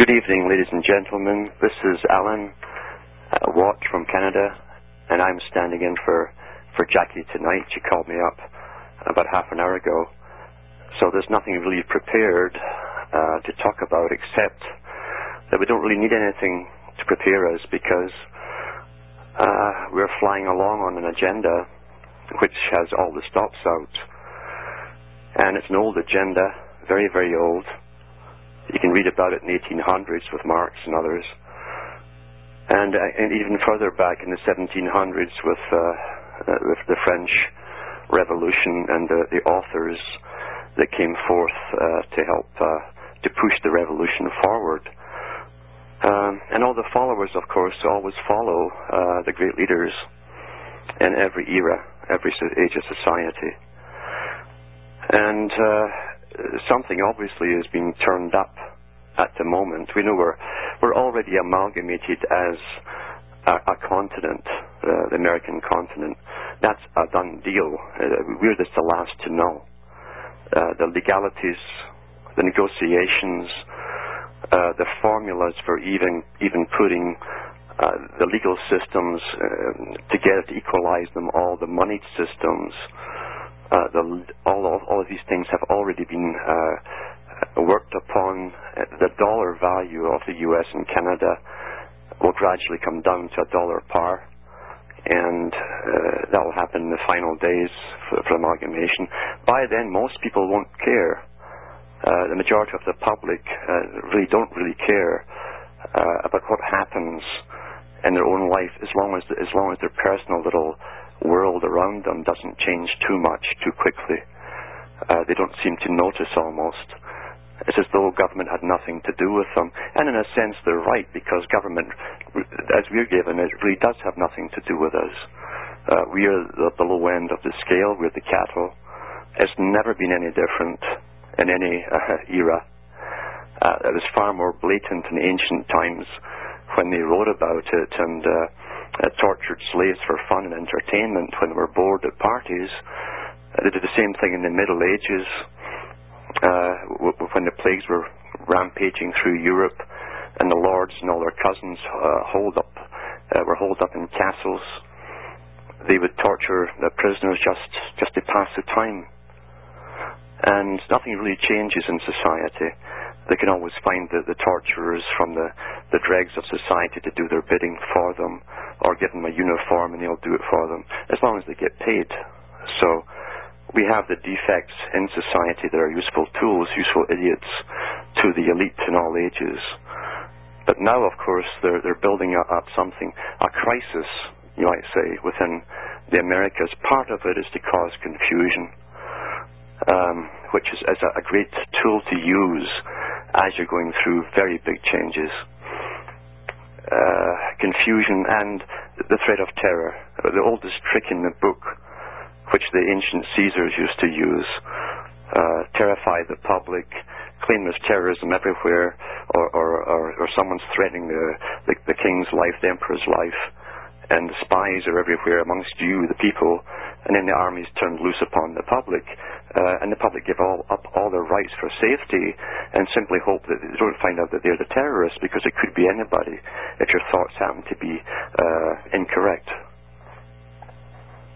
Good evening, ladies and gentlemen. This is Alan uh, Watt from Canada, and I'm standing in for, for Jackie tonight. She called me up about half an hour ago. So there's nothing really prepared uh, to talk about except that we don't really need anything to prepare us because uh, we're flying along on an agenda which has all the stops out. And it's an old agenda, very, very old. You can read about it in the 1800s with Marx and others. And, uh, and even further back in the 1700s with, uh, uh, with the French Revolution and the, the authors that came forth uh, to help uh, to push the revolution forward. Um, and all the followers, of course, always follow uh, the great leaders in every era, every age of society. And something obviously is being turned up at the moment. We know we're we're already amalgamated as a, a continent, uh, the American continent. That's a done deal. Uh, we're just the last to know. Uh, the legalities, the negotiations, uh, the formulas for even even putting uh, the legal systems uh, together to equalize them all, the money systems, uh, the, all, of, all of these things have already been uh, worked upon. The dollar value of the U.S. and Canada will gradually come down to a dollar par, and uh, that will happen in the final days for, for amalgamation. By then, most people won't care. Uh, the majority of the public uh, really don't really care uh, about what happens in their own life as long as as long as their personal little world around them doesn't change too much too quickly. Uh, they don't seem to notice almost. It's as though government had nothing to do with them. And in a sense, they're right, because government, as we're given, it really does have nothing to do with us. Uh, we are the, the low end of the scale. We're the cattle. It's never been any different in any uh, era. Uh, it was far more blatant in ancient times when they wrote about it and uh, uh, tortured slaves for fun and entertainment when they were bored at parties. Uh, they did the same thing in the Middle Ages uh, w- when the plagues were rampaging through Europe and the lords and all their cousins uh, hold up, uh, were holed up in castles. They would torture the prisoners just, just to pass the time. And nothing really changes in society they can always find the, the torturers from the, the dregs of society to do their bidding for them or give them a uniform and they'll do it for them as long as they get paid. So we have the defects in society that are useful tools, useful idiots to the elite in all ages. But now, of course, they're, they're building up something, a crisis, you might say, within the Americas. Part of it is to cause confusion, um, which is, a, a great tool to use as you're going through very big changes. Uh, confusion and the threat of terror. The oldest trick in the book, which the ancient Caesars used to use, uh, terrify the public, claim there's terrorism everywhere, or, or, or, or someone's threatening the, the, the king's life, the emperor's life, and the spies are everywhere amongst you, the people, and then the armies turned loose upon the public, uh, and the public give all, up all their rights for safety and simply hope that they don't find out that they're the terrorists because it could be anybody if your thoughts happen to be uh, incorrect.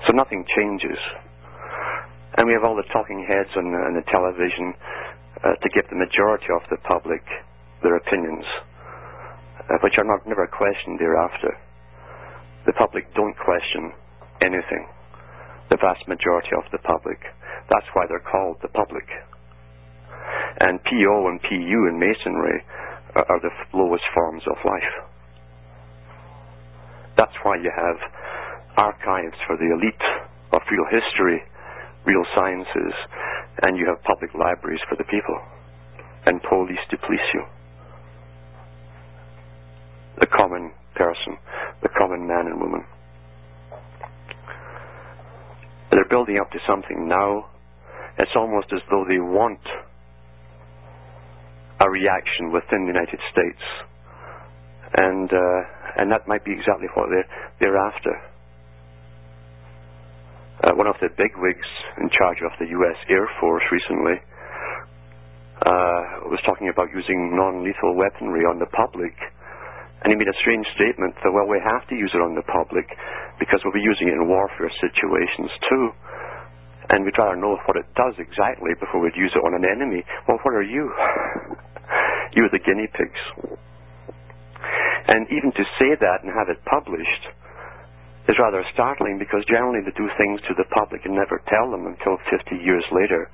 So nothing changes. And we have all the talking heads on, on the television uh, to give the majority of the public their opinions, uh, which are not never questioned thereafter. The public don't question anything the vast majority of the public. That's why they're called the public. And PO and PU in Masonry are, are the lowest forms of life. That's why you have archives for the elite of real history, real sciences, and you have public libraries for the people, and police to police you. The common person, the common man and woman. They're building up to something now. It's almost as though they want a reaction within the United States. And, uh, and that might be exactly what they're, they're after. Uh, one of the bigwigs in charge of the U.S. Air Force recently uh, was talking about using non-lethal weaponry on the public, and he made a strange statement that, well, we have to use it on the public because we'll be using it in warfare situations too. And we'd rather know what it does exactly before we'd use it on an enemy. Well, what are you? you are the guinea pigs. And even to say that and have it published is rather startling because generally they do things to the public and never tell them until 50 years later.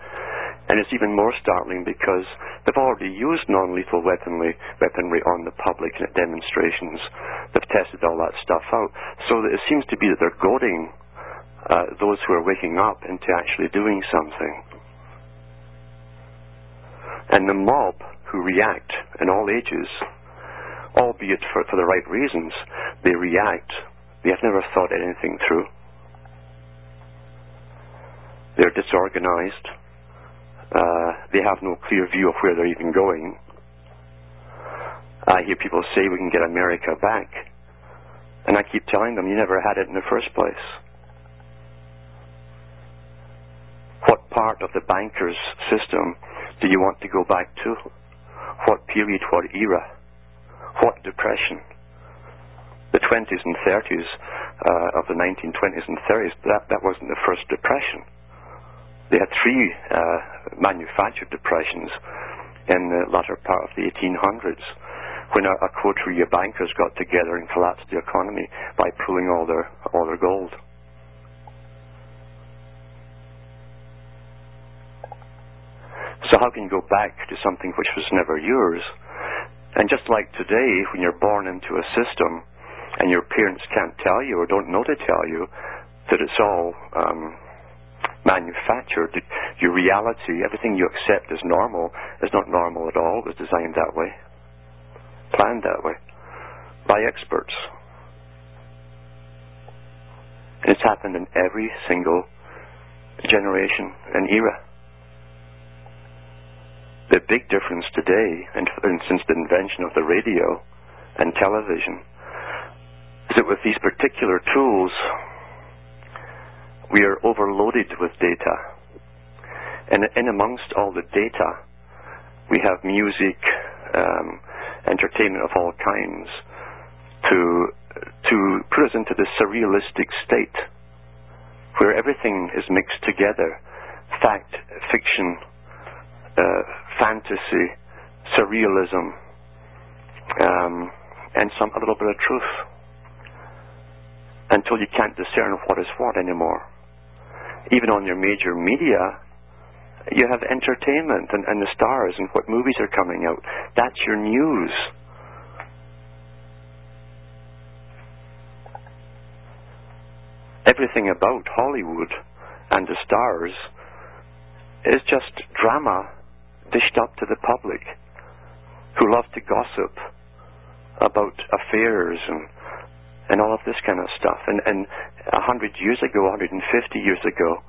And it's even more startling because they've already used non-lethal weaponry, weaponry on the public at demonstrations. They've tested all that stuff out. So it seems to be that they're goading uh, those who are waking up into actually doing something. And the mob who react in all ages, albeit for, for the right reasons, they react. They have never thought anything through. They're disorganized uh, they have no clear view of where they're even going. I hear people say we can get America back. And I keep telling them, you never had it in the first place. What part of the bankers' system do you want to go back to? What period, what era? What depression? The 20s and 30s uh, of the 1920s and 30s, that, that wasn't the first depression. They had three uh, manufactured depressions in the latter part of the 1800s when a, a coterie of bankers got together and collapsed the economy by pulling all their all their gold. So how can you go back to something which was never yours? And just like today, when you're born into a system and your parents can't tell you or don't know to tell you that it's all um, manufactured. Your reality, everything you accept as normal, is not normal at all. It was designed that way, planned that way, by experts. And it's happened in every single generation and era. The big difference today, and, and since the invention of the radio and television, is that with these particular tools, we are overloaded with data. And in amongst all the data, we have music, um, entertainment of all kinds, to to put us into this surrealistic state where everything is mixed together: fact, fiction, uh, fantasy, surrealism, um, and some a little bit of truth. Until you can't discern what is what anymore even on your major media, you have entertainment and, and the stars and what movies are coming out. That's your news. Everything about Hollywood and the stars is just drama dished up to the public who love to gossip about affairs and and all of this kind of stuff. And, and a 100 years ago, 150 years ago,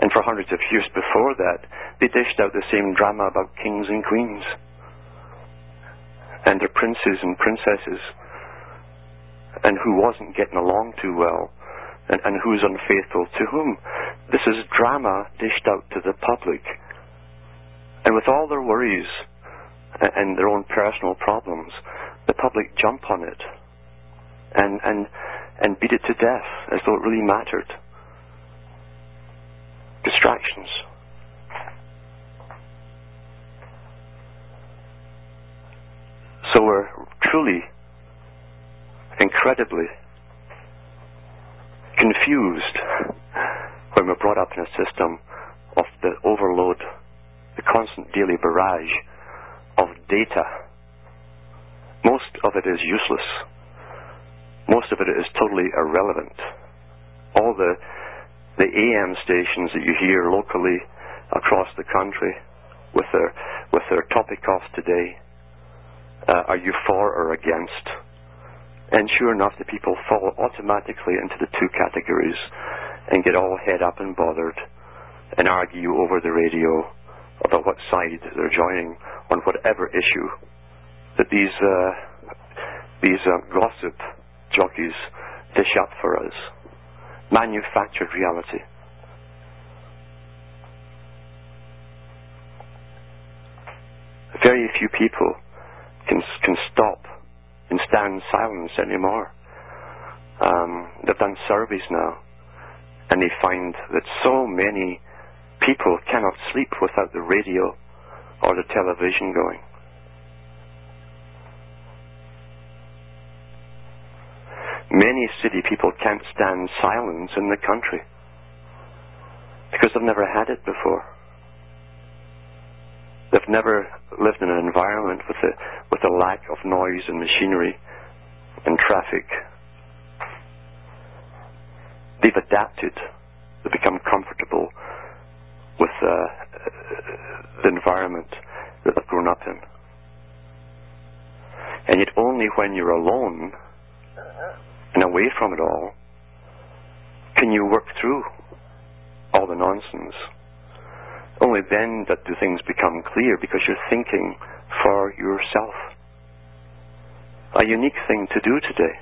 and for hundreds of years before that, they dished out the same drama about kings and queens and their princes and princesses and who wasn't getting along too well and, and who's unfaithful to whom. This is drama dished out to the public. And with all their worries and their own personal problems, the public jump on it and, and, and beat it to death as though it really mattered. Distractions. So we're truly, incredibly confused when we're brought up in a system of the overload, the constant daily barrage of data. Most of it is useless most of it is totally irrelevant. All the the AM stations that you hear locally across the country with their with their topic off today, uh, are you for or against? And sure enough, the people fall automatically into the two categories and get all head up and bothered and argue over the radio about what side they're joining on whatever issue that these uh, these uh, gossip jockeys dish up for us. Manufactured reality. Very few people can can stop and stand silence anymore. Um, they've done surveys now, and they find that so many people cannot sleep without the radio or the television going. Many city people can't stand silence in the country because they've never had it before. They've never lived in an environment with a, with a lack of noise and machinery and traffic. They've adapted. They've become comfortable with uh, the environment that they've grown up in. And yet only when you're alone and away from it all can you work through all the nonsense. Only then that do things become clear because you're thinking for yourself. A unique thing to do today.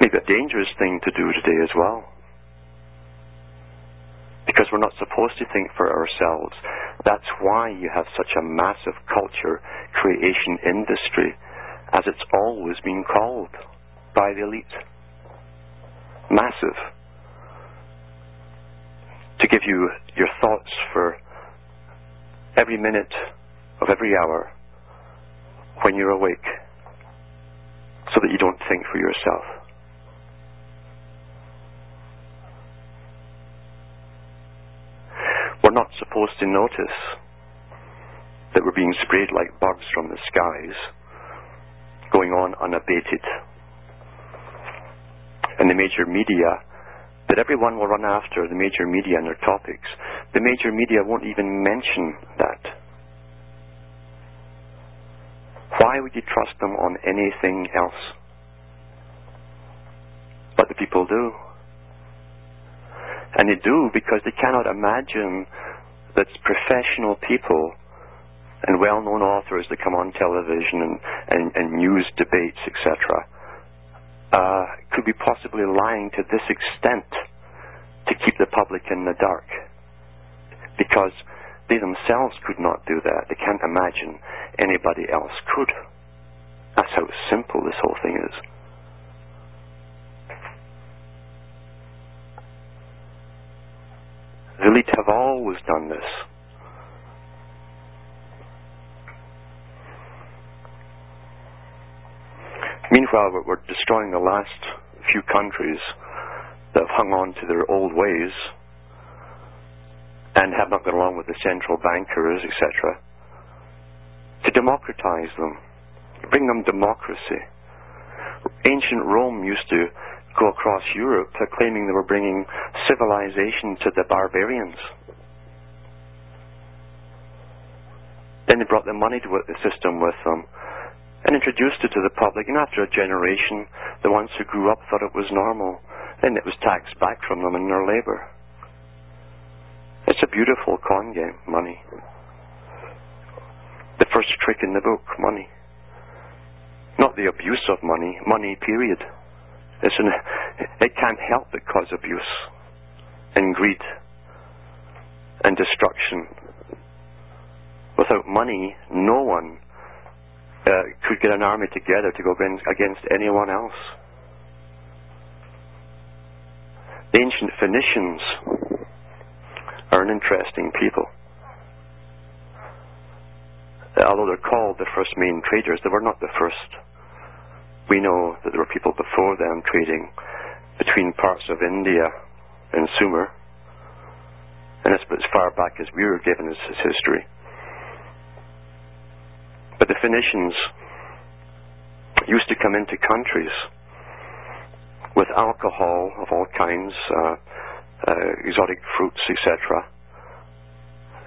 Maybe a dangerous thing to do today as well. Because we're not supposed to think for ourselves. That's why you have such a massive culture creation industry, as it's always been called by the elite. Massive to give you your thoughts for every minute of every hour when you're awake so that you don't think for yourself. We're not supposed to notice that we're being sprayed like bugs from the skies, going on unabated. And the major media that everyone will run after the major media and their topics. The major media won't even mention that. Why would you trust them on anything else? But the people do. And they do because they cannot imagine that professional people and well-known authors that come on television and, and, and news debates, etc., uh, could be possibly lying to this extent to keep the public in the dark. Because they themselves could not do that. They can't imagine anybody else could. That's how simple this whole thing is. The elite have always done this. Meanwhile, we're destroying the last few countries that have hung on to their old ways and have not gone along with the central bankers, etc., to democratize them, bring them democracy. Ancient Rome used to go across Europe claiming they were bringing civilization to the barbarians. Then they brought the money to work the system with them and introduced it to the public. And after a generation, the ones who grew up thought it was normal. And it was taxed back from them in their labor. It's a beautiful con game, money. The first trick in the book, money. Not the abuse of money, money, period. It's an, it can't help but cause abuse and greed and destruction. Without money, no one uh, could get an army together to go against, anyone else. The ancient Phoenicians are an interesting people. Uh, although they're called the first main traders, they were not the first. We know that there were people before them trading between parts of India and Sumer, and that's as far back as we were given as history. But the Phoenicians used to come into countries with alcohol of all kinds, uh, uh, exotic fruits, etc.,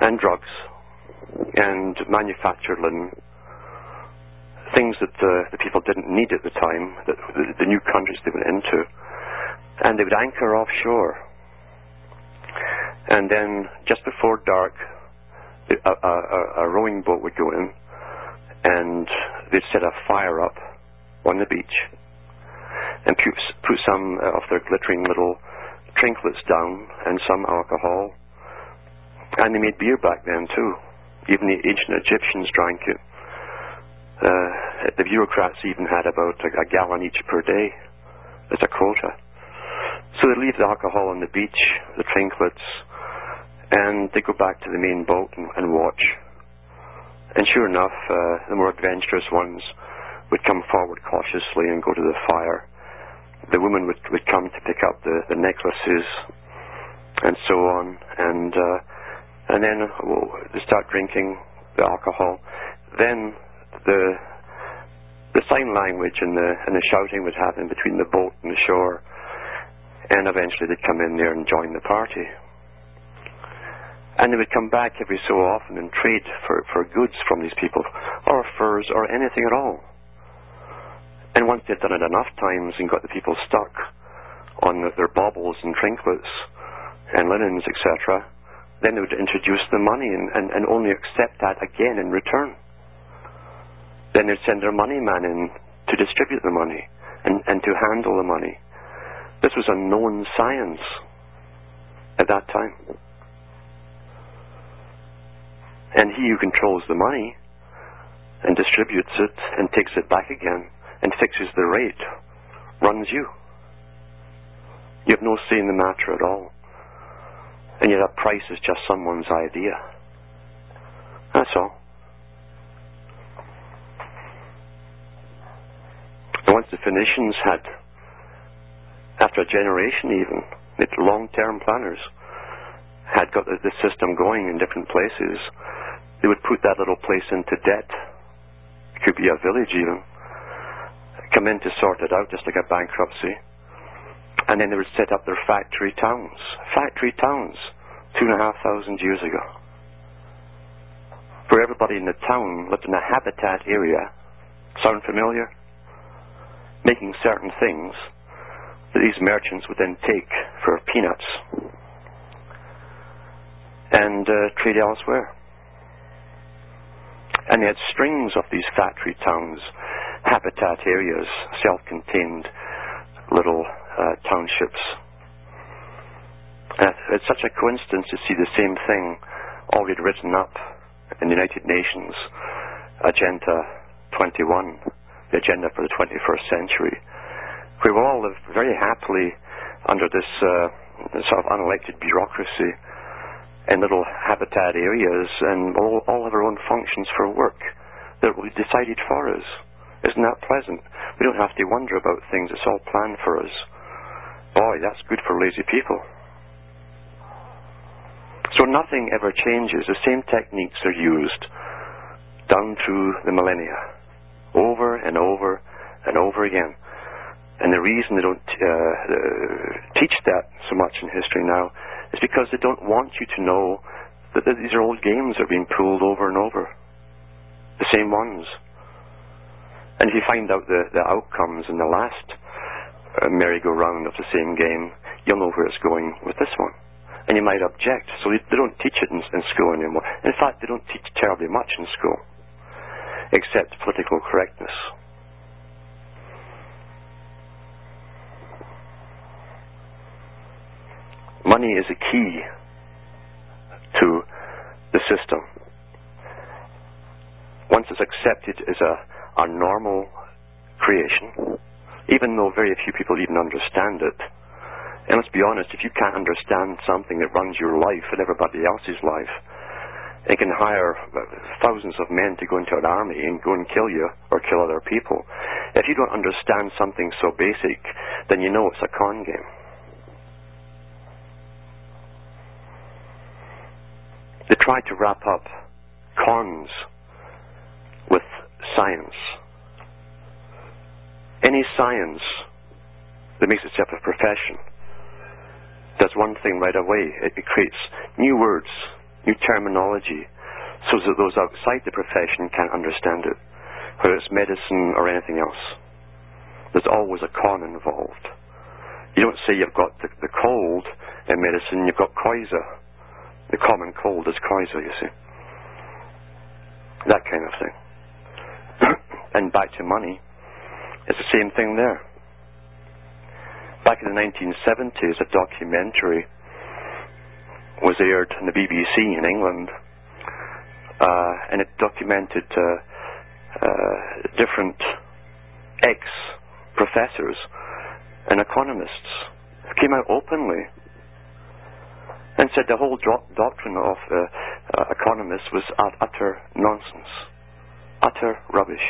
and drugs, and manufactured linen, things that uh, the people didn't need at the time, that the, the new countries they went into, and they would anchor offshore. And then, just before dark, a, a, a rowing boat would go in, and they'd set a fire up on the beach and put, some of their glittering little trinklets down and some alcohol. And they made beer back then too. Even the ancient Egyptians drank it. Uh, the bureaucrats even had about a, a gallon each per day as a quota. So they leave the alcohol on the beach, the trinkets, and they go back to the main boat and, and watch. And sure enough, uh, the more adventurous ones would come forward cautiously and go to the fire. The women would, would come to pick up the, the necklaces and so on, and uh, and then well, they start drinking the alcohol. Then the the sign language and the and the shouting would happen between the boat and the shore, and eventually they'd come in there and join the party. And they would come back every so often and trade for, for goods from these people, or furs, or anything at all. And once they'd done it enough times and got the people stuck on the, their baubles and trinkets and linens, etc., then they would introduce the money and, and, and only accept that again in return. Then they'd send their money man in to distribute the money and, and to handle the money. This was a known science at that time. And he who controls the money and distributes it and takes it back again and fixes the rate runs you. You have no say in the matter at all. And yet a price is just someone's idea. That's all. And once the Phoenicians had, after a generation even, long-term planners, had got the system going in different places, they would put that little place into debt. It could be a village even. Come in to sort it out, just like a bankruptcy. And then they would set up their factory towns. Factory towns, two and a half thousand years ago. Where everybody in the town lived in a habitat area. Sound familiar? Making certain things that these merchants would then take for peanuts and uh, trade elsewhere. And they had strings of these factory towns, habitat areas, self-contained little uh, townships. And it's such a coincidence to see the same thing already written up in the United Nations Agenda 21, the agenda for the 21st century, we all live very happily under this uh, sort of unelected bureaucracy in little habitat areas and all, all of our own functions for work that will be decided for us. Isn't that pleasant? We don't have to wonder about things. It's all planned for us. Boy, that's good for lazy people. So nothing ever changes. The same techniques are used down through the millennia, over and over and over again. And the reason they don't uh, uh, teach that so much in history now is because they don't want you to know that these are old games that are being pulled over and over. The same ones. And if you find out the, the outcomes in the last uh, merry-go-round of the same game, you'll know where it's going with this one. And you might object. So they, they don't teach it in, in school anymore. In fact, they don't teach terribly much in school, except political correctness. Money is a key to the system. Once it's accepted as a, a normal creation, even though very few people even understand it, and let's be honest, if you can't understand something that runs your life and everybody else's life, and can hire thousands of men to go into an army and go and kill you or kill other people. If you don't understand something so basic, then you know it's a con game. They try to wrap up cons with science. Any science that makes itself a profession does one thing right away. It, it creates new words, new terminology, so that those outside the profession can't understand it, whether it's medicine or anything else. There's always a con involved. You don't say you've got the, the cold in medicine, you've got coryza the common cold is coryza, you see. That kind of thing. and back to money, it's the same thing there. Back in the 1970s, a documentary was aired on the BBC in England uh, and it documented uh, uh, different ex-professors and economists who came out openly and said the whole do- doctrine of uh, uh, economists was utter nonsense, utter rubbish.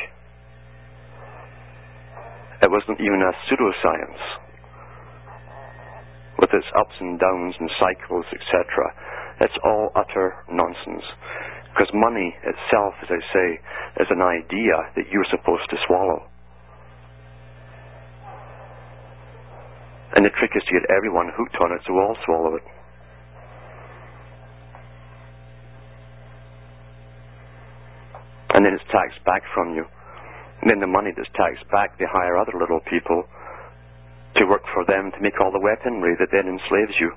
It wasn't even a pseudoscience with its ups and downs and cycles, etc. It's all utter nonsense. Because money itself, as I say, is an idea that you're supposed to swallow. And the trick is to get everyone hooked on it so we'll all swallow it. Then it's taxed back from you. And then the money that's taxed back, they hire other little people to work for them to make all the weaponry that then enslaves you.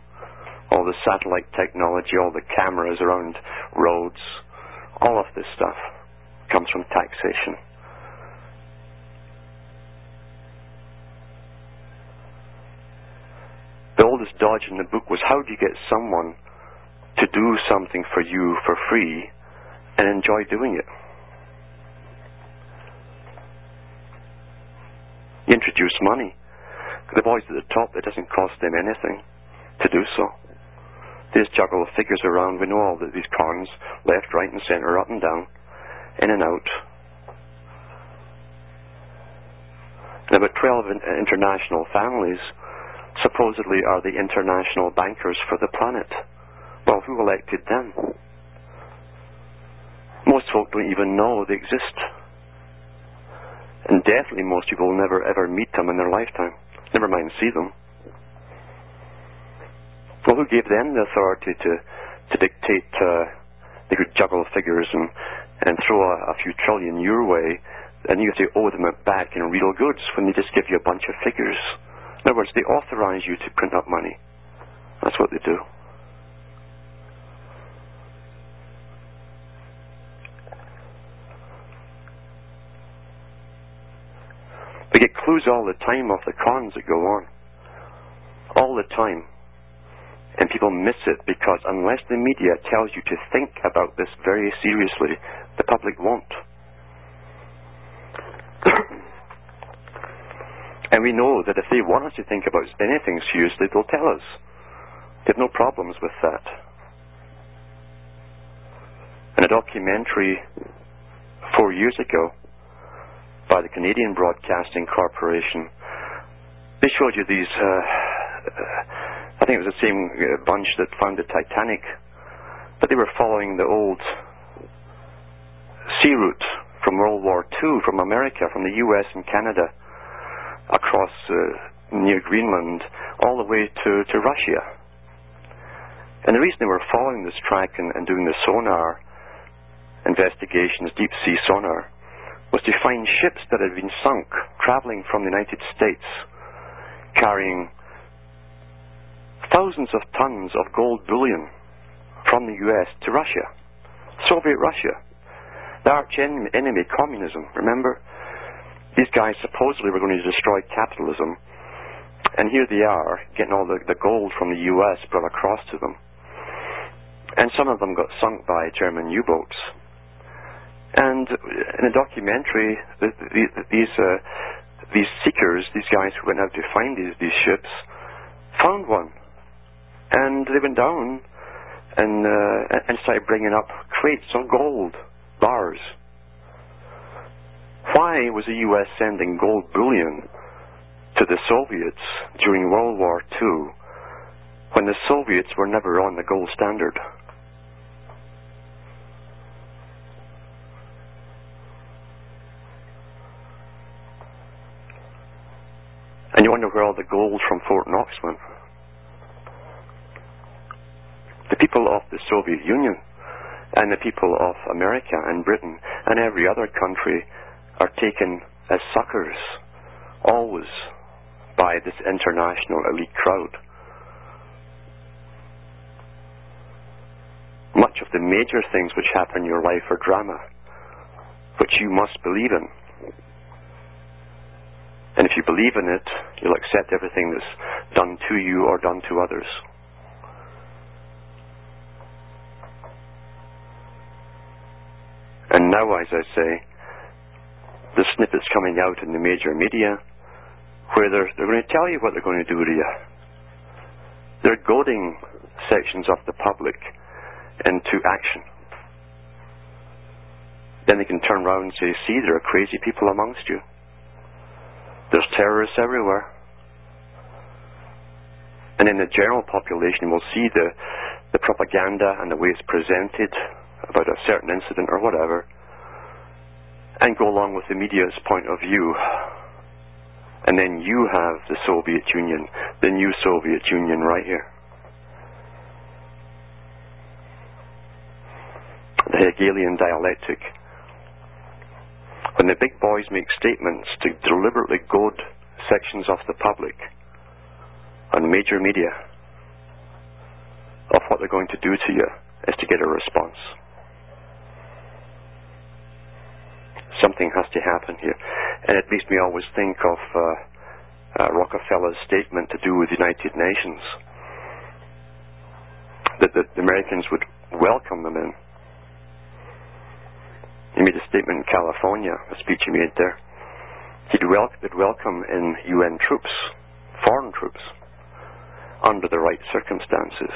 All the satellite technology, all the cameras around roads, all of this stuff comes from taxation. The oldest dodge in the book was how do you get someone to do something for you for free and enjoy doing it? Introduce money. The boys at the top, it doesn't cost them anything to do so. They just juggle the figures around. We know all the, these cons, left, right, and center, up and down, in and out. And about 12 uh, international families supposedly are the international bankers for the planet. Well, who elected them? Most folk don't even know they exist. And definitely most people will never ever meet them in their lifetime. Never mind see them. Well, who gave them the authority to, to dictate uh, they could juggle figures and, and throw a, a few trillion your way, and you have to owe them it back in real goods when they just give you a bunch of figures? In other words, they authorize you to print up money. That's what they do. We get clues all the time of the cons that go on. All the time. And people miss it because unless the media tells you to think about this very seriously, the public won't. And we know that if they want us to think about anything seriously, they'll tell us. They have no problems with that. In a documentary four years ago by the Canadian Broadcasting Corporation, they showed you these. Uh, I think it was the same uh, bunch that found the Titanic, but they were following the old sea route from World War II, from America, from the U.S. and Canada across uh, near Greenland all the way to, to Russia. And the reason they were following this track and, and doing the sonar investigations, deep sea sonar, was to find ships that had been sunk traveling from the United States carrying thousands of tons of gold bullion from the US to Russia, Soviet Russia, the arch enemy, communism, remember? These guys supposedly were going to destroy capitalism, and here they are getting all the, the gold from the U.S. brought across to them. And some of them got sunk by German U-boats. And in a documentary, the, the, these uh, these seekers, these guys who went out to find these these ships, found one, and they went down and uh, and started bringing up crates of gold bars why was the U.S. sending gold bullion to the Soviets during World War II when the Soviets were never on the gold standard? And you wonder where all the gold from Fort Knox went. The people of the Soviet Union and the people of America and Britain and every other country are taken as suckers, always, by this international elite crowd. Much of the major things which happen in your life are drama, which you must believe in. And if you believe in it, you'll accept everything that's done to you or done to others. And now, as I say, the snippets coming out in the major media where they're, they're going to tell you what they're going to do to you. They're goading sections of the public into action. Then they can turn around and say, see, there are crazy people amongst you. There's terrorists everywhere. And in the general population, we'll see the, the propaganda and the way it's presented about a certain incident or whatever, and go along with the media's point of view. And then you have the Soviet Union, the new Soviet Union right here. The Hegelian dialectic. When the big boys make statements to deliberately goad sections of the public on major media of what they're going to do to you is to get a response. Something has to happen here. And it makes me always think of uh, uh, Rockefeller's statement to do with the United Nations that the Americans would welcome them in. He made a statement in California, a speech he made there. He'd wel- welcome in UN troops, foreign troops under the right circumstances.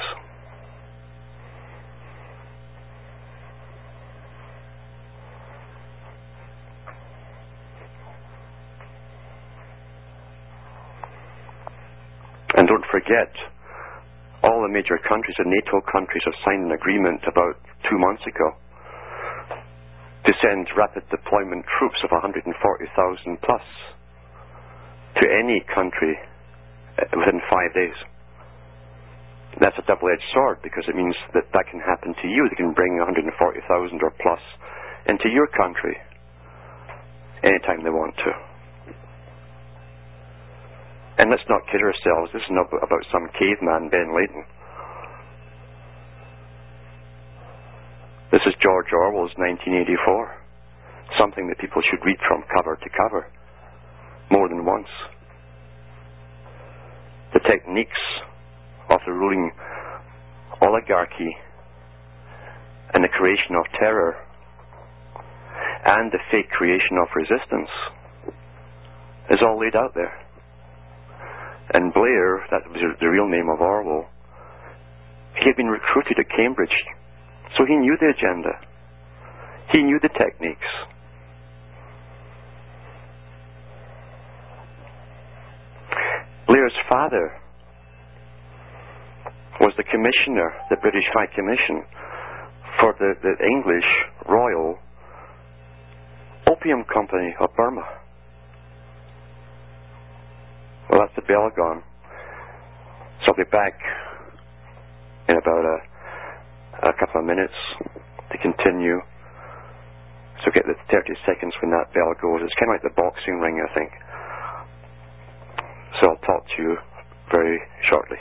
And don't forget, all the major countries, the NATO countries, have signed an agreement about two months ago to send rapid deployment troops of 140,000 plus to any country uh, within five days that's a double-edged sword because it means that that can happen to you. They can bring 140,000 or plus into your country anytime they want to. And let's not kid ourselves. This is not about some caveman, Bin Laden. This is George Orwell's 1984. Something that people should read from cover to cover more than once. The techniques of the ruling oligarchy and the creation of terror and the fake creation of resistance is all laid out there. And Blair, that was the real name of Orwell, he had been recruited at Cambridge, so he knew the agenda. He knew the techniques. Blair's father was the commissioner, the British High Commission, for the, the English Royal Opium Company of Burma. Well, that's the bell gone. So I'll be back in about a, a couple of minutes to continue. So get the 30 seconds when that bell goes. It's kind of like the boxing ring, I think. So I'll talk to you very shortly.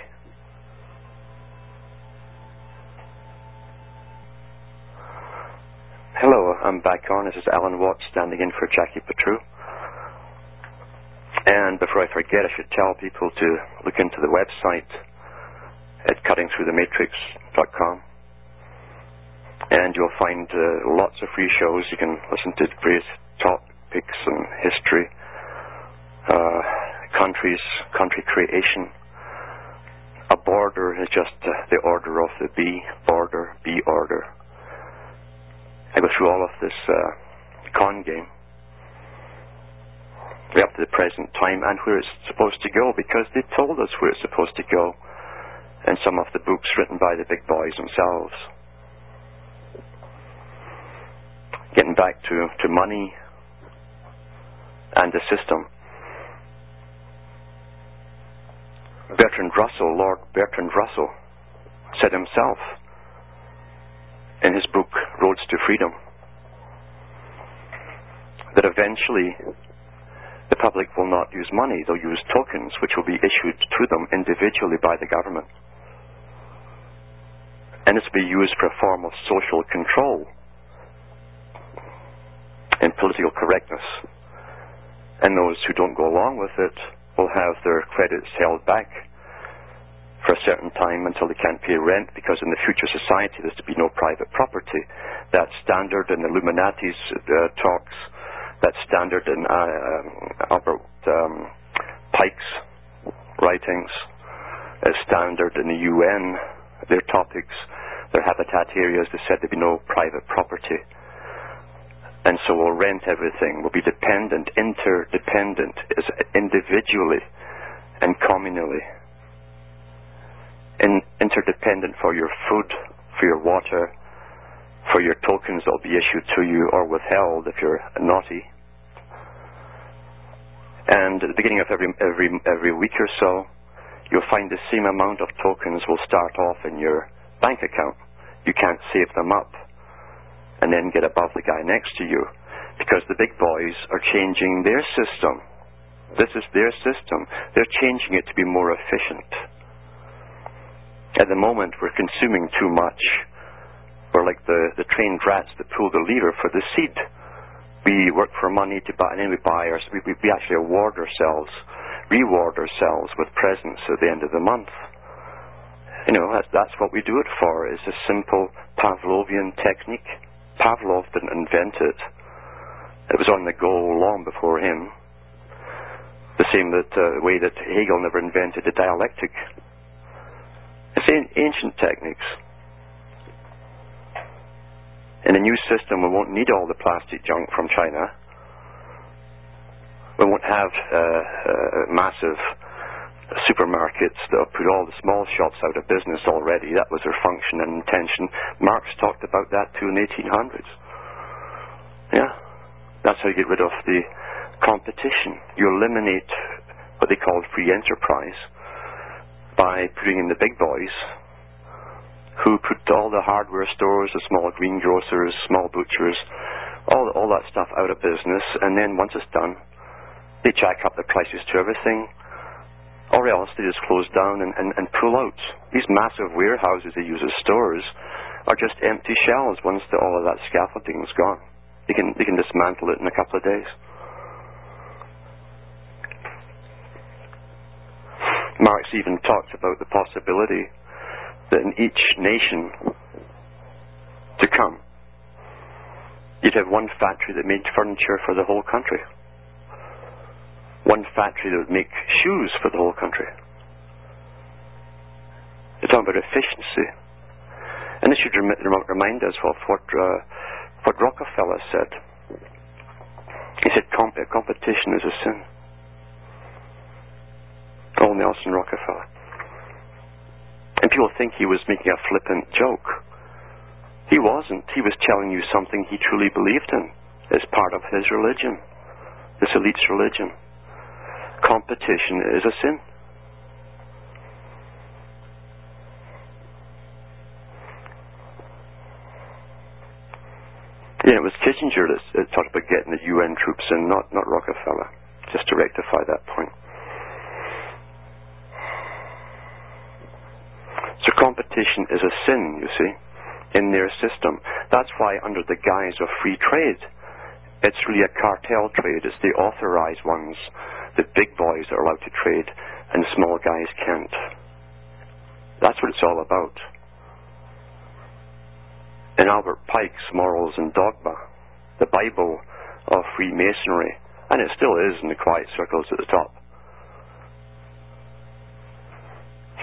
Hello, I'm back on. This is Alan Watts standing in for Jackie Patru. And before I forget, I should tell people to look into the website at cuttingthroughthematrix.com. And you'll find uh, lots of free shows. You can listen to various topics and history, uh, countries, country creation. A border is just uh, the order of the B border, B order. I go through all of this uh, con game up to the present time and where it's supposed to go because they told us where it's supposed to go in some of the books written by the big boys themselves. Getting back to, to money and the system. Bertrand Russell, Lord Bertrand Russell, said himself in his book Roads to Freedom that eventually the public will not use money, they'll use tokens which will be issued to them individually by the government. And will be used for a form of social control and political correctness. And those who don't go along with it will have their credits held back for a certain time until they can't pay rent because in the future society there's to be no private property. That's standard in Illuminati's uh, talks. That's standard in uh, um, Albert um, Pike's writings. As standard in the UN, their topics, their habitat areas, they said there'd be no private property. And so we'll rent everything. We'll be dependent, interdependent, as individually and communally. In, interdependent for your food, for your water, for your tokens that'll be issued to you or withheld if you're naughty. And at the beginning of every, every, every week or so, you'll find the same amount of tokens will start off in your bank account. You can't save them up and then get above the guy next to you because the big boys are changing their system. This is their system. They're changing it to be more efficient. At the moment, we're consuming too much. We're like the, the trained rats that pull the lever for the seed. We work for money to buy, and then we buy our, we, we actually award ourselves, reward ourselves with presents at the end of the month. You know, that's, that's what we do it for. It's a simple Pavlovian technique. Pavlov didn't invent it. It was on the go long before him. The same that, uh, way that Hegel never invented the dialectic. It's ancient techniques. In a new system, we won't need all the plastic junk from China. We won't have uh, uh, massive supermarkets that have put all the small shops out of business already. That was their function and intention. Marx talked about that too in the 1800s. Yeah, that's how you get rid of the competition. You eliminate what they called free enterprise by putting in the big boys who put all the hardware stores, the small greengrocers, small butchers, all, all that stuff out of business, and then once it's done, they jack up the prices to everything or else they just close down and, and, and pull out. These massive warehouses they use as stores are just empty shells once the, all of that scaffolding is gone. They can, they can dismantle it in a couple of days. Marx even talked about the possibility that in each nation to come, you'd have one factory that made furniture for the whole country one factory that would make shoes for the whole country. They're talking about efficiency. And this should rem- remind us of what, uh, what Rockefeller said. He said comp- competition is a sin. Oh, Nelson Rockefeller. And people think he was making a flippant joke. He wasn't. He was telling you something he truly believed in as part of his religion, this elite's religion competition is a sin. Yeah, it was Kissinger that talked about getting the UN troops in, not, not Rockefeller, just to rectify that point. So competition is a sin, you see, in their system. That's why under the guise of free trade, it's really a cartel trade. It's the authorized ones the big boys are allowed to trade and the small guys can't. That's what it's all about. In Albert Pike's Morals and Dogma, the Bible of Freemasonry, and it still is in the quiet circles at the top,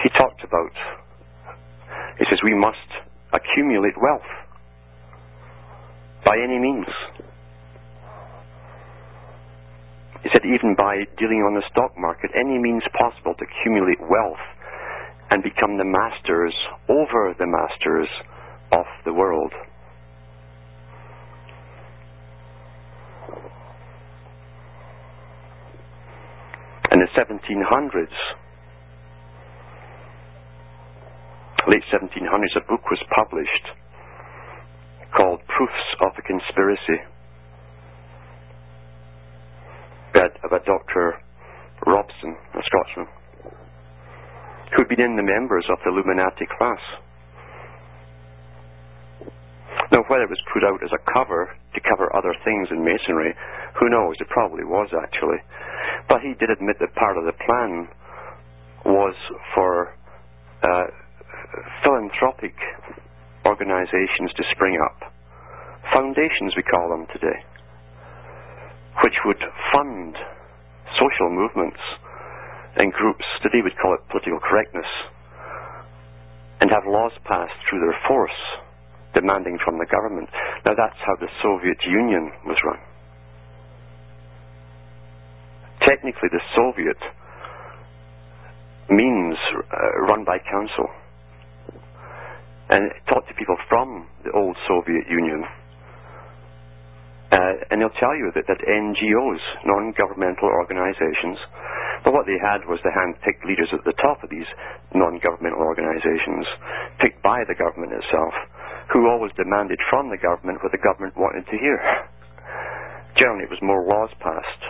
he talked about, he says, we must accumulate wealth by any means. He said even by dealing on the stock market, any means possible to accumulate wealth and become the masters over the masters of the world. In the 1700s, late 1700s, a book was published called Proofs of the Conspiracy bed of a Dr. Robison, a Scotsman, who'd been in the members of the Illuminati class. Now, whether it was put out as a cover to cover other things in Masonry, who knows? It probably was actually. But he did admit that part of the plan was for uh, philanthropic organizations to spring up. Foundations, we call them today, which would fund social movements and groups. Today we'd call it political correctness. And have laws passed through their force demanding from the government. Now that's how the Soviet Union was run. Technically, the Soviet means uh, run by council. And talk to people from the old Soviet Union. Uh, and they'll tell you that, that NGOs, non-governmental organizations, but what they had was the hand-picked leaders at the top of these non-governmental organizations, picked by the government itself, who always demanded from the government what the government wanted to hear. Generally, it was more laws passed.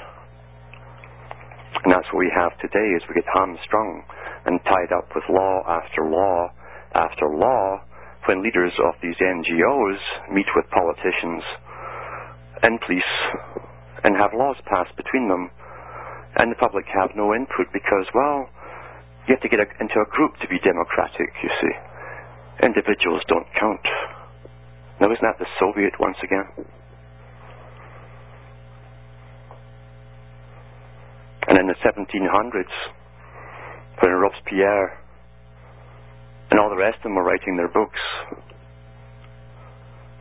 And that's what we have today is we get hamstrung and tied up with law after law after law when leaders of these NGOs meet with politicians and police and have laws passed between them and the public have no input because, well, you have to get a, into a group to be democratic, you see. Individuals don't count. Now, isn't that the Soviet once again? And in the 1700s, when Robespierre and all the rest of them were writing their books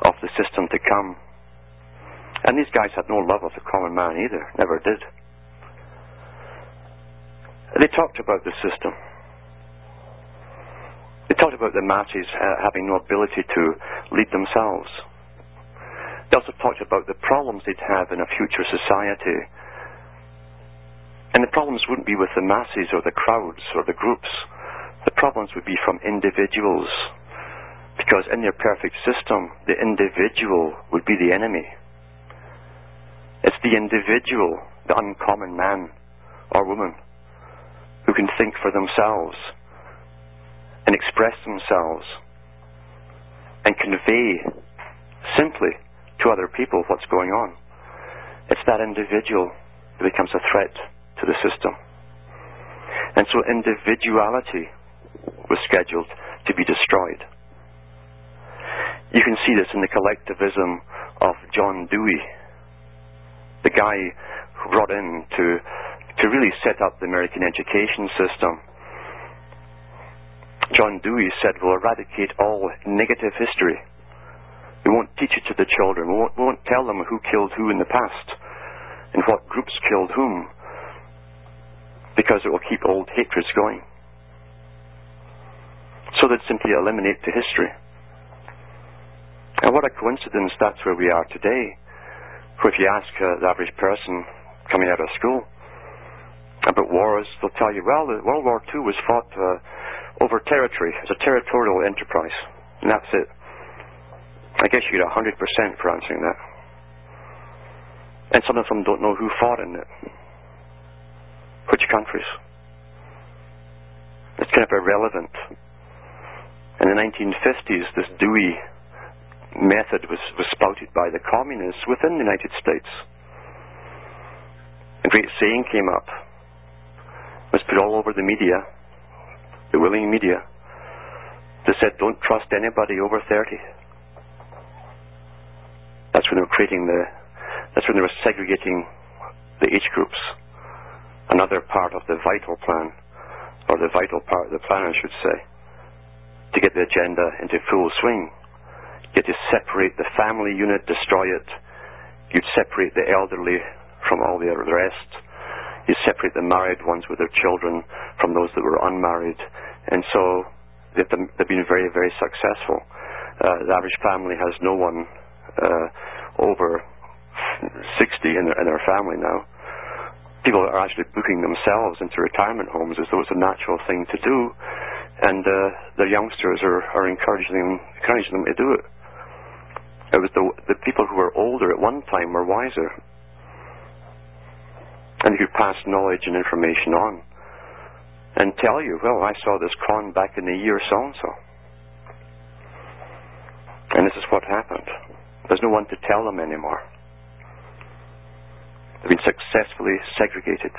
of the system to come, and these guys had no love of the common man either, never did. They talked about the system. They talked about the masses uh, having no ability to lead themselves. They also talked about the problems they'd have in a future society. And the problems wouldn't be with the masses or the crowds or the groups. The problems would be from individuals. Because in their perfect system, the individual would be the enemy. It's the individual, the uncommon man or woman, who can think for themselves and express themselves and convey simply to other people what's going on. It's that individual that becomes a threat to the system. And so individuality was scheduled to be destroyed. You can see this in the collectivism of John Dewey, the guy who brought in to to really set up the American education system. John Dewey said, We'll eradicate all negative history. We won't teach it to the children. We won't, we won't tell them who killed who in the past and what groups killed whom because it will keep old hatreds going. So they'd simply eliminate the history. And what a coincidence that's where we are today. For if you ask uh, the average person coming out of school, about wars, they'll tell you, well, World War II was fought uh, over territory. It's a territorial enterprise. And that's it. I guess you get 100% for answering that. And some of them don't know who fought in it. Which countries. It's kind of irrelevant. In the 1950s, this Dewey method was, was spouted by the communists within the United States. A great saying came up it was put all over the media, the willing media. They said, don't trust anybody over 30. That's when they were creating the, that's when they were segregating the age groups. Another part of the vital plan, or the vital part of the plan, I should say, to get the agenda into full swing. You had to separate the family unit, destroy it. You'd separate the elderly from all the rest you separate the married ones with their children from those that were unmarried. And so they've been, very, very successful. Uh, the average family has no one uh, over 60 in their, in their family now. People are actually booking themselves into retirement homes as though it's a natural thing to do, and uh, the youngsters are, are encouraging encouraging them to do it. It was the, the people who were older at one time were wiser and who pass knowledge and information on and tell you, well, I saw this con back in the year so and so. And this is what happened. There's no one to tell them anymore. They've been successfully segregated,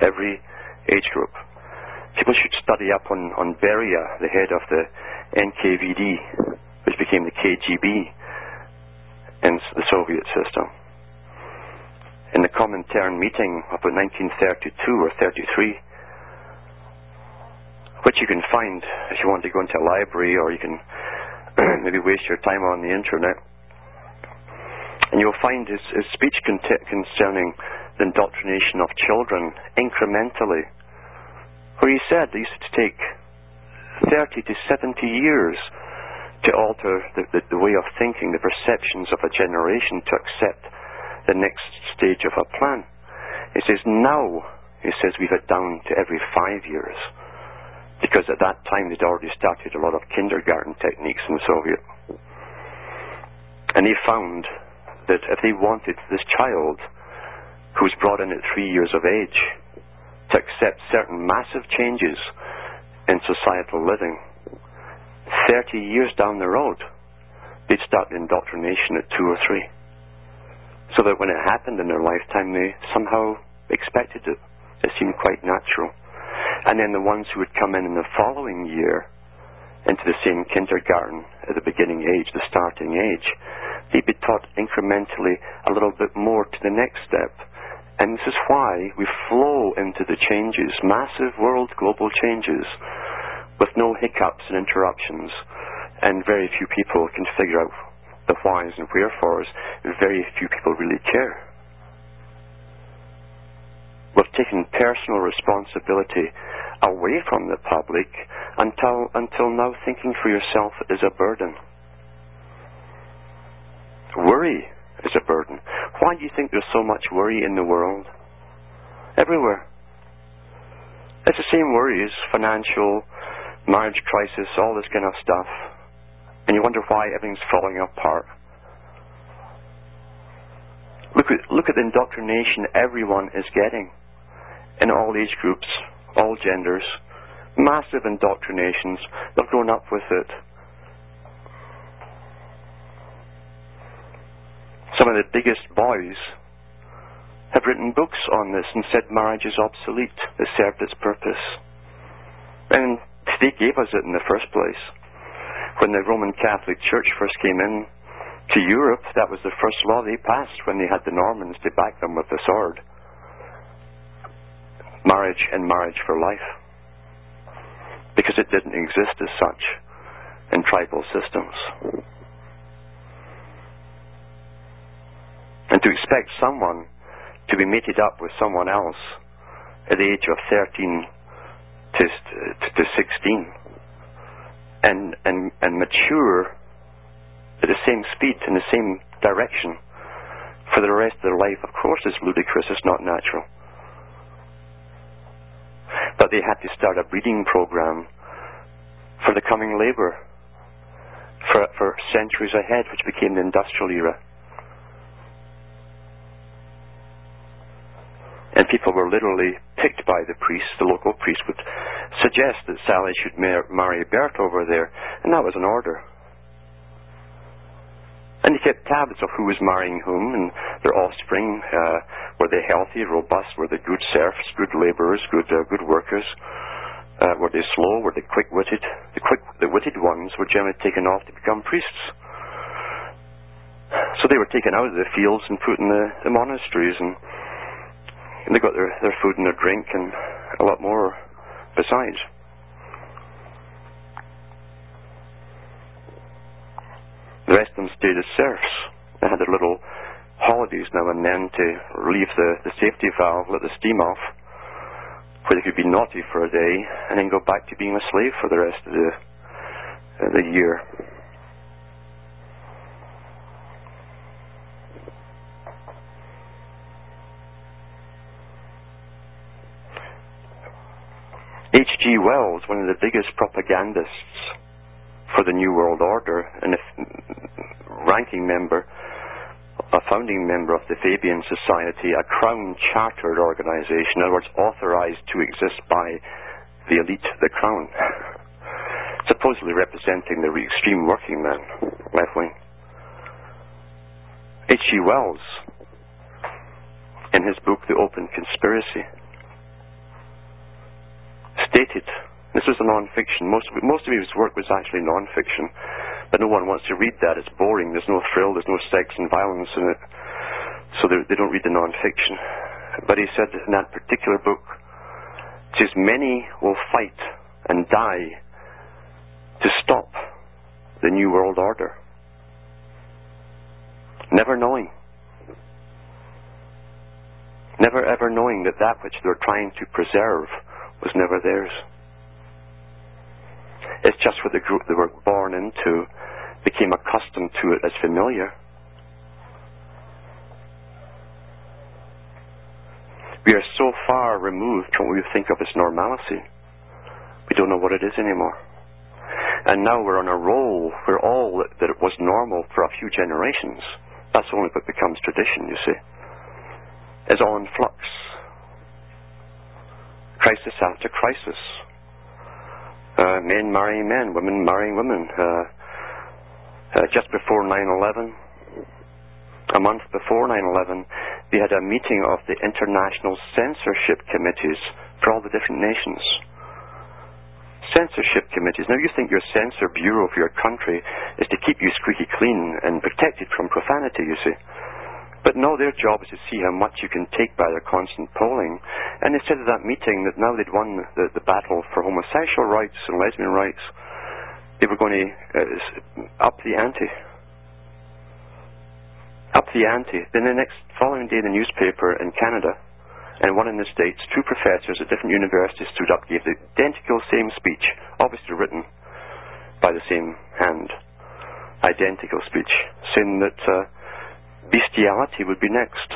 every age group. people should study up on, on Beria, the head of the NKVD, which became the KGB in the Soviet system. In the Comintern meeting of 1932 or 33, which you can find if you want to go into a library or you can maybe waste your time on the internet. And you'll find his, his speech concerning the indoctrination of children incrementally, where he said it used to take 30 to 70 years to alter the, the, the way of thinking, the perceptions of a generation to accept the next stage of a plan. He says, now, he says, we've it down to every five years. Because at that time they'd already started a lot of kindergarten techniques in the Soviet. And he found that if they wanted this child, who was brought in at three years of age, to accept certain massive changes in societal living, 30 years down the road, they'd start indoctrination at two or three. So that when it happened in their lifetime, they somehow expected it. It seemed quite natural. And then the ones who would come in in the following year into the same kindergarten at the beginning age, the starting age, they'd be taught incrementally a little bit more to the next step. And this is why we flow into the changes, massive world global changes, with no hiccups and interruptions, and very few people can figure out the whys and wherefores. Very few people really care. We've taken personal responsibility away from the public until until now thinking for yourself is a burden. Worry is a burden. Why do you think there's so much worry in the world? Everywhere. It's the same worries, financial, marriage crisis, all this kind of stuff. And you wonder why everything's falling apart. Look at, look at the indoctrination everyone is getting in all age groups, all genders. Massive indoctrinations. They've grown up with it. Some of the biggest boys have written books on this and said marriage is obsolete. It served its purpose. And they gave us it in the first place. When the Roman Catholic Church first came in to Europe, that was the first law they passed when they had the Normans to back them with the sword. Marriage and marriage for life. Because it didn't exist as such in tribal systems. And to expect someone to be mated up with someone else at the age of 13 Uh, to, to 16 and, and, and mature at the same speed, in the same direction for the rest of their life, of course, is ludicrous. It's not natural. But they had to start a breeding program for the coming labor for, for centuries ahead, which became the industrial era. And people were literally picked by the priest. The local priest would suggest that Sally should mar- marry Bert over there, and that was an order. And he kept tabs of who was marrying whom and their offspring. Uh, were they healthy, robust? Were they good serfs, good laborers, good uh, good workers? Uh, were they slow? Were they quick-witted? The quick, the witted ones were generally taken off to become priests. So they were taken out of the fields and put in the, the monasteries and and they got their, their food and their drink and a lot more besides. The rest of them stayed as serfs. They had their little holidays now and then to relieve the, the safety valve, let the steam off, where they could be naughty for a day and then go back to being a slave for the rest of the, uh, the year. H.G. Wells, one of the biggest propagandists for the New World Order and a ranking member, a founding member of the Fabian Society, a crown chartered organization, in other words, authorized to exist by the elite, the crown, supposedly representing the extreme working man, left wing. H.G. Wells, in his book The Open Conspiracy, stated, this was a non-fiction, most of, most of his work was actually non-fiction, but no one wants to read that, it's boring, there's no thrill, there's no sex and violence in it, so they, they don't read the non-fiction. But he said in that particular book, says, many will fight and die to stop the New World Order. Never knowing. Never ever knowing that that which they're trying to preserve was never theirs. It's just what the group they were born into became accustomed to it as familiar. We are so far removed from what we think of as normalcy. We don't know what it is anymore. And now we're on a roll where all that was normal for a few generations, that's only what becomes tradition, you see, is all in flux. Crisis after crisis. Uh, men marrying men, women marrying women. Uh, uh, just before 9-11, a month before 9-11, we had a meeting of the international censorship committees for all the different nations censorship committees. Now, you think your censor bureau for your country is to keep you squeaky clean and protected from profanity, you see. But no, their job is to see how much you can take by their constant polling. And they said at that meeting that now they'd won the, the battle for homosexual rights and lesbian rights, they were going to uh, up the ante. Up the ante. Then the next following day, the newspaper in Canada and one in the States, two professors at different universities stood up, gave the identical same speech, obviously written by the same hand, identical speech, saying that uh, bestiality would be next.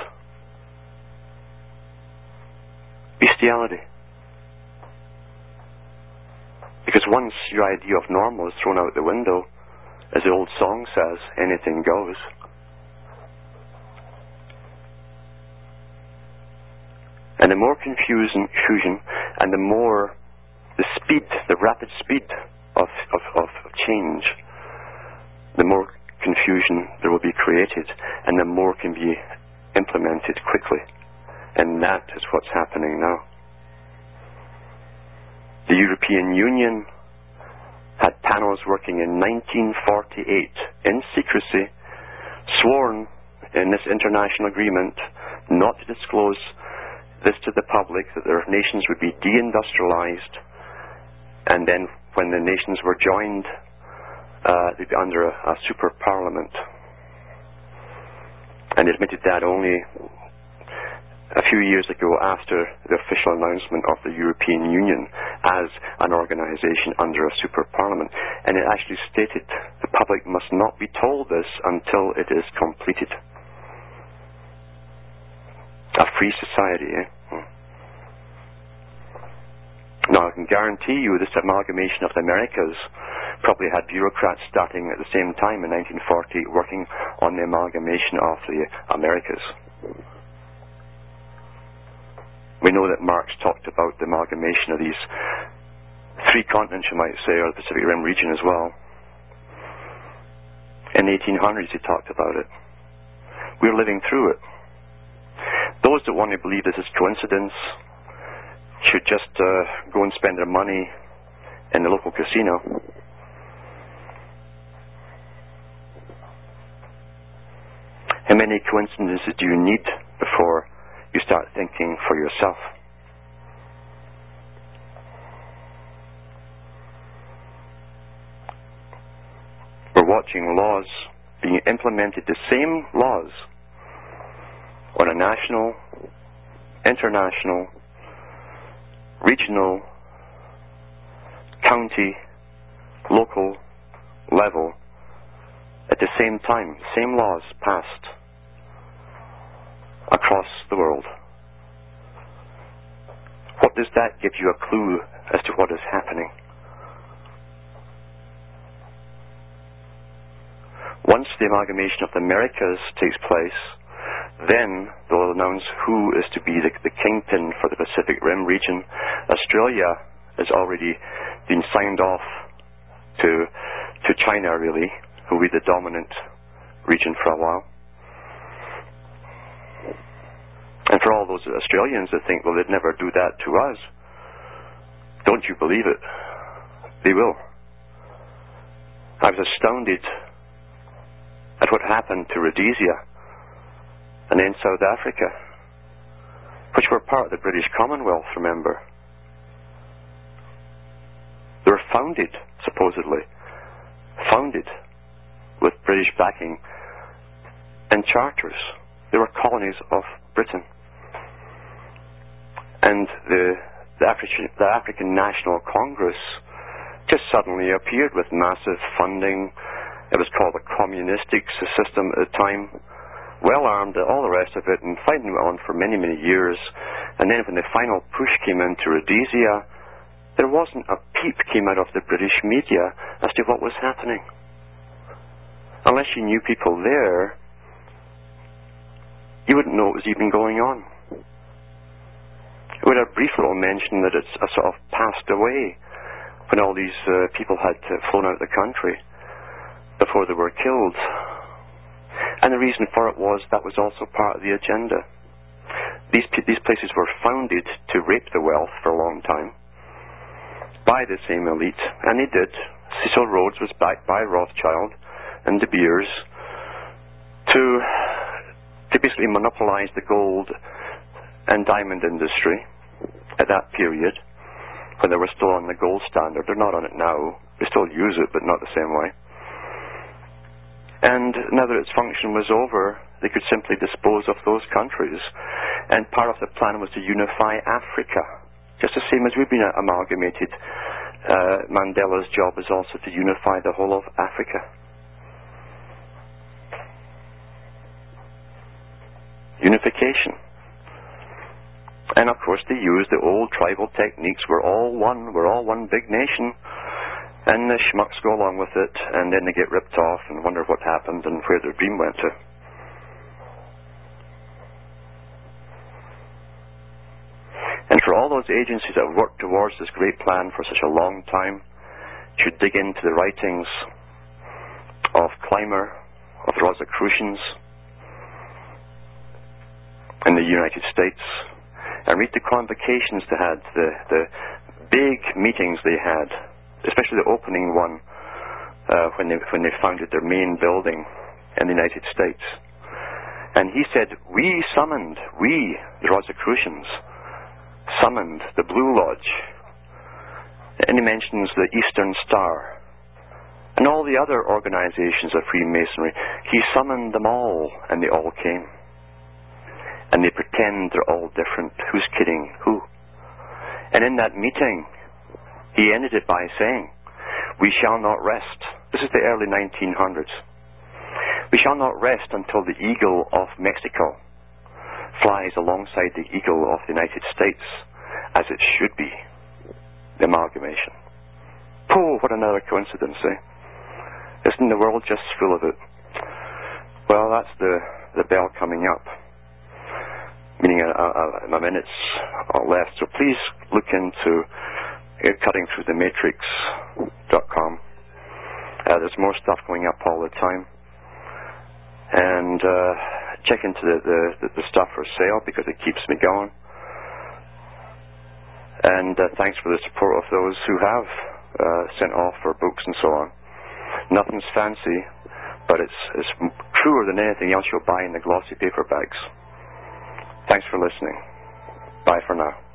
Bestiality. Because once your idea of normal is thrown out the window, as the old song says, anything goes. And the more confusion, confusion and the more the speed, the rapid speed of, of, of change, the more confusion there will be created and the more can be implemented quickly. And that is what's happening now. The European Union had panels working in 1948 in secrecy, sworn in this international agreement not to disclose this to the public that their nations would be deindustrialized, and then when the nations were joined, uh, under a, a super parliament. And admitted that only a few years ago after the official announcement of the European Union as an organization under a super parliament. And it actually stated the public must not be told this until it is completed. A free society, eh? Now, I can guarantee you this amalgamation of the Americas probably had bureaucrats starting at the same time in 1940 working on the amalgamation of the Americas. We know that Marx talked about the amalgamation of these three continents, you might say, or the Pacific Rim region as well. In the 1800s, he talked about it. We're living through it. Those that want to believe this is coincidence should just uh, go and spend their money in the local casino. How many coincidences do you need before you start thinking for yourself? We're watching laws being implemented, the same laws on a national, international, regional, county, local level at the same time, same laws passed across the world. What does that give you a clue as to what is happening? Once the amalgamation of the Americas takes place, then they'll announce who is to be the, the kingpin for the Pacific Rim region. Australia has already been signed off to to China, really, who will be the dominant region for a while. And for all those Australians that think, well, they'd never do that to us, Don't you believe it? They will. I was astounded at what happened to Rhodesia and then South Africa, which were part of the British Commonwealth, remember. They were founded, supposedly, founded with British backing and charters. They were colonies of Britain. And the, the, African, the African National Congress just suddenly appeared with massive funding. It was called the communistic system at the time. Well armed, all the rest of it, and fighting on for many, many years. And then when the final push came into Rhodesia, there wasn't a peep came out of the British media as to what was happening. Unless you knew people there, you wouldn't know what was even going on. We had a brief little mention that it's a sort of passed away when all these uh, people had uh, flown out of the country before they were killed. And the reason for it was that was also part of the agenda. These, these places were founded to rape the wealth for a long time by the same elite, and they did. Cecil Rhodes was backed by Rothschild and De Beers to, to basically monopolize the gold and diamond industry at that period when they were still on the gold standard. They're not on it now. They still use it, but not the same way. And now that its function was over, they could simply dispose of those countries. And part of the plan was to unify Africa. Just the same as we've been amalgamated, uh, Mandela's job is also to unify the whole of Africa. Unification. And of course, they used the old tribal techniques. We're all one. We're all one big nation. And the schmucks go along with it, and then they get ripped off and wonder what happened and where their dream went to. And for all those agencies that have worked towards this great plan for such a long time, should dig into the writings of Clymer, of the Rosicrucians in the United States, and read the convocations they had, the, the big meetings they had, especially the opening one uh, when, they, when they founded their main building in the United States. And he said, We summoned, we, the Rosicrucians, summoned the Blue Lodge. And he mentions the Eastern Star and all the other organizations of Freemasonry. He summoned them all, and they all came and they pretend they're all different. Who's kidding who? And in that meeting, he ended it by saying, We shall not rest. This is the early 1900s. We shall not rest until the eagle of Mexico flies alongside the eagle of the United States, as it should be. The amalgamation. Oh, what another coincidence, eh? Isn't the world just full of it? Well, that's the, the bell coming up meaning a, a, a minutes or less. So please look into uh, cuttingthroughthematrix.com. Uh, there's more stuff going up all the time. And uh, check into the, the, the, stuff for sale because it keeps me going. And uh, thanks for the support of those who have uh, sent off for books and so on. Nothing's fancy, but it's, it's truer than anything else you'll buy in the glossy paperbacks. Thanks for listening. Bye for now.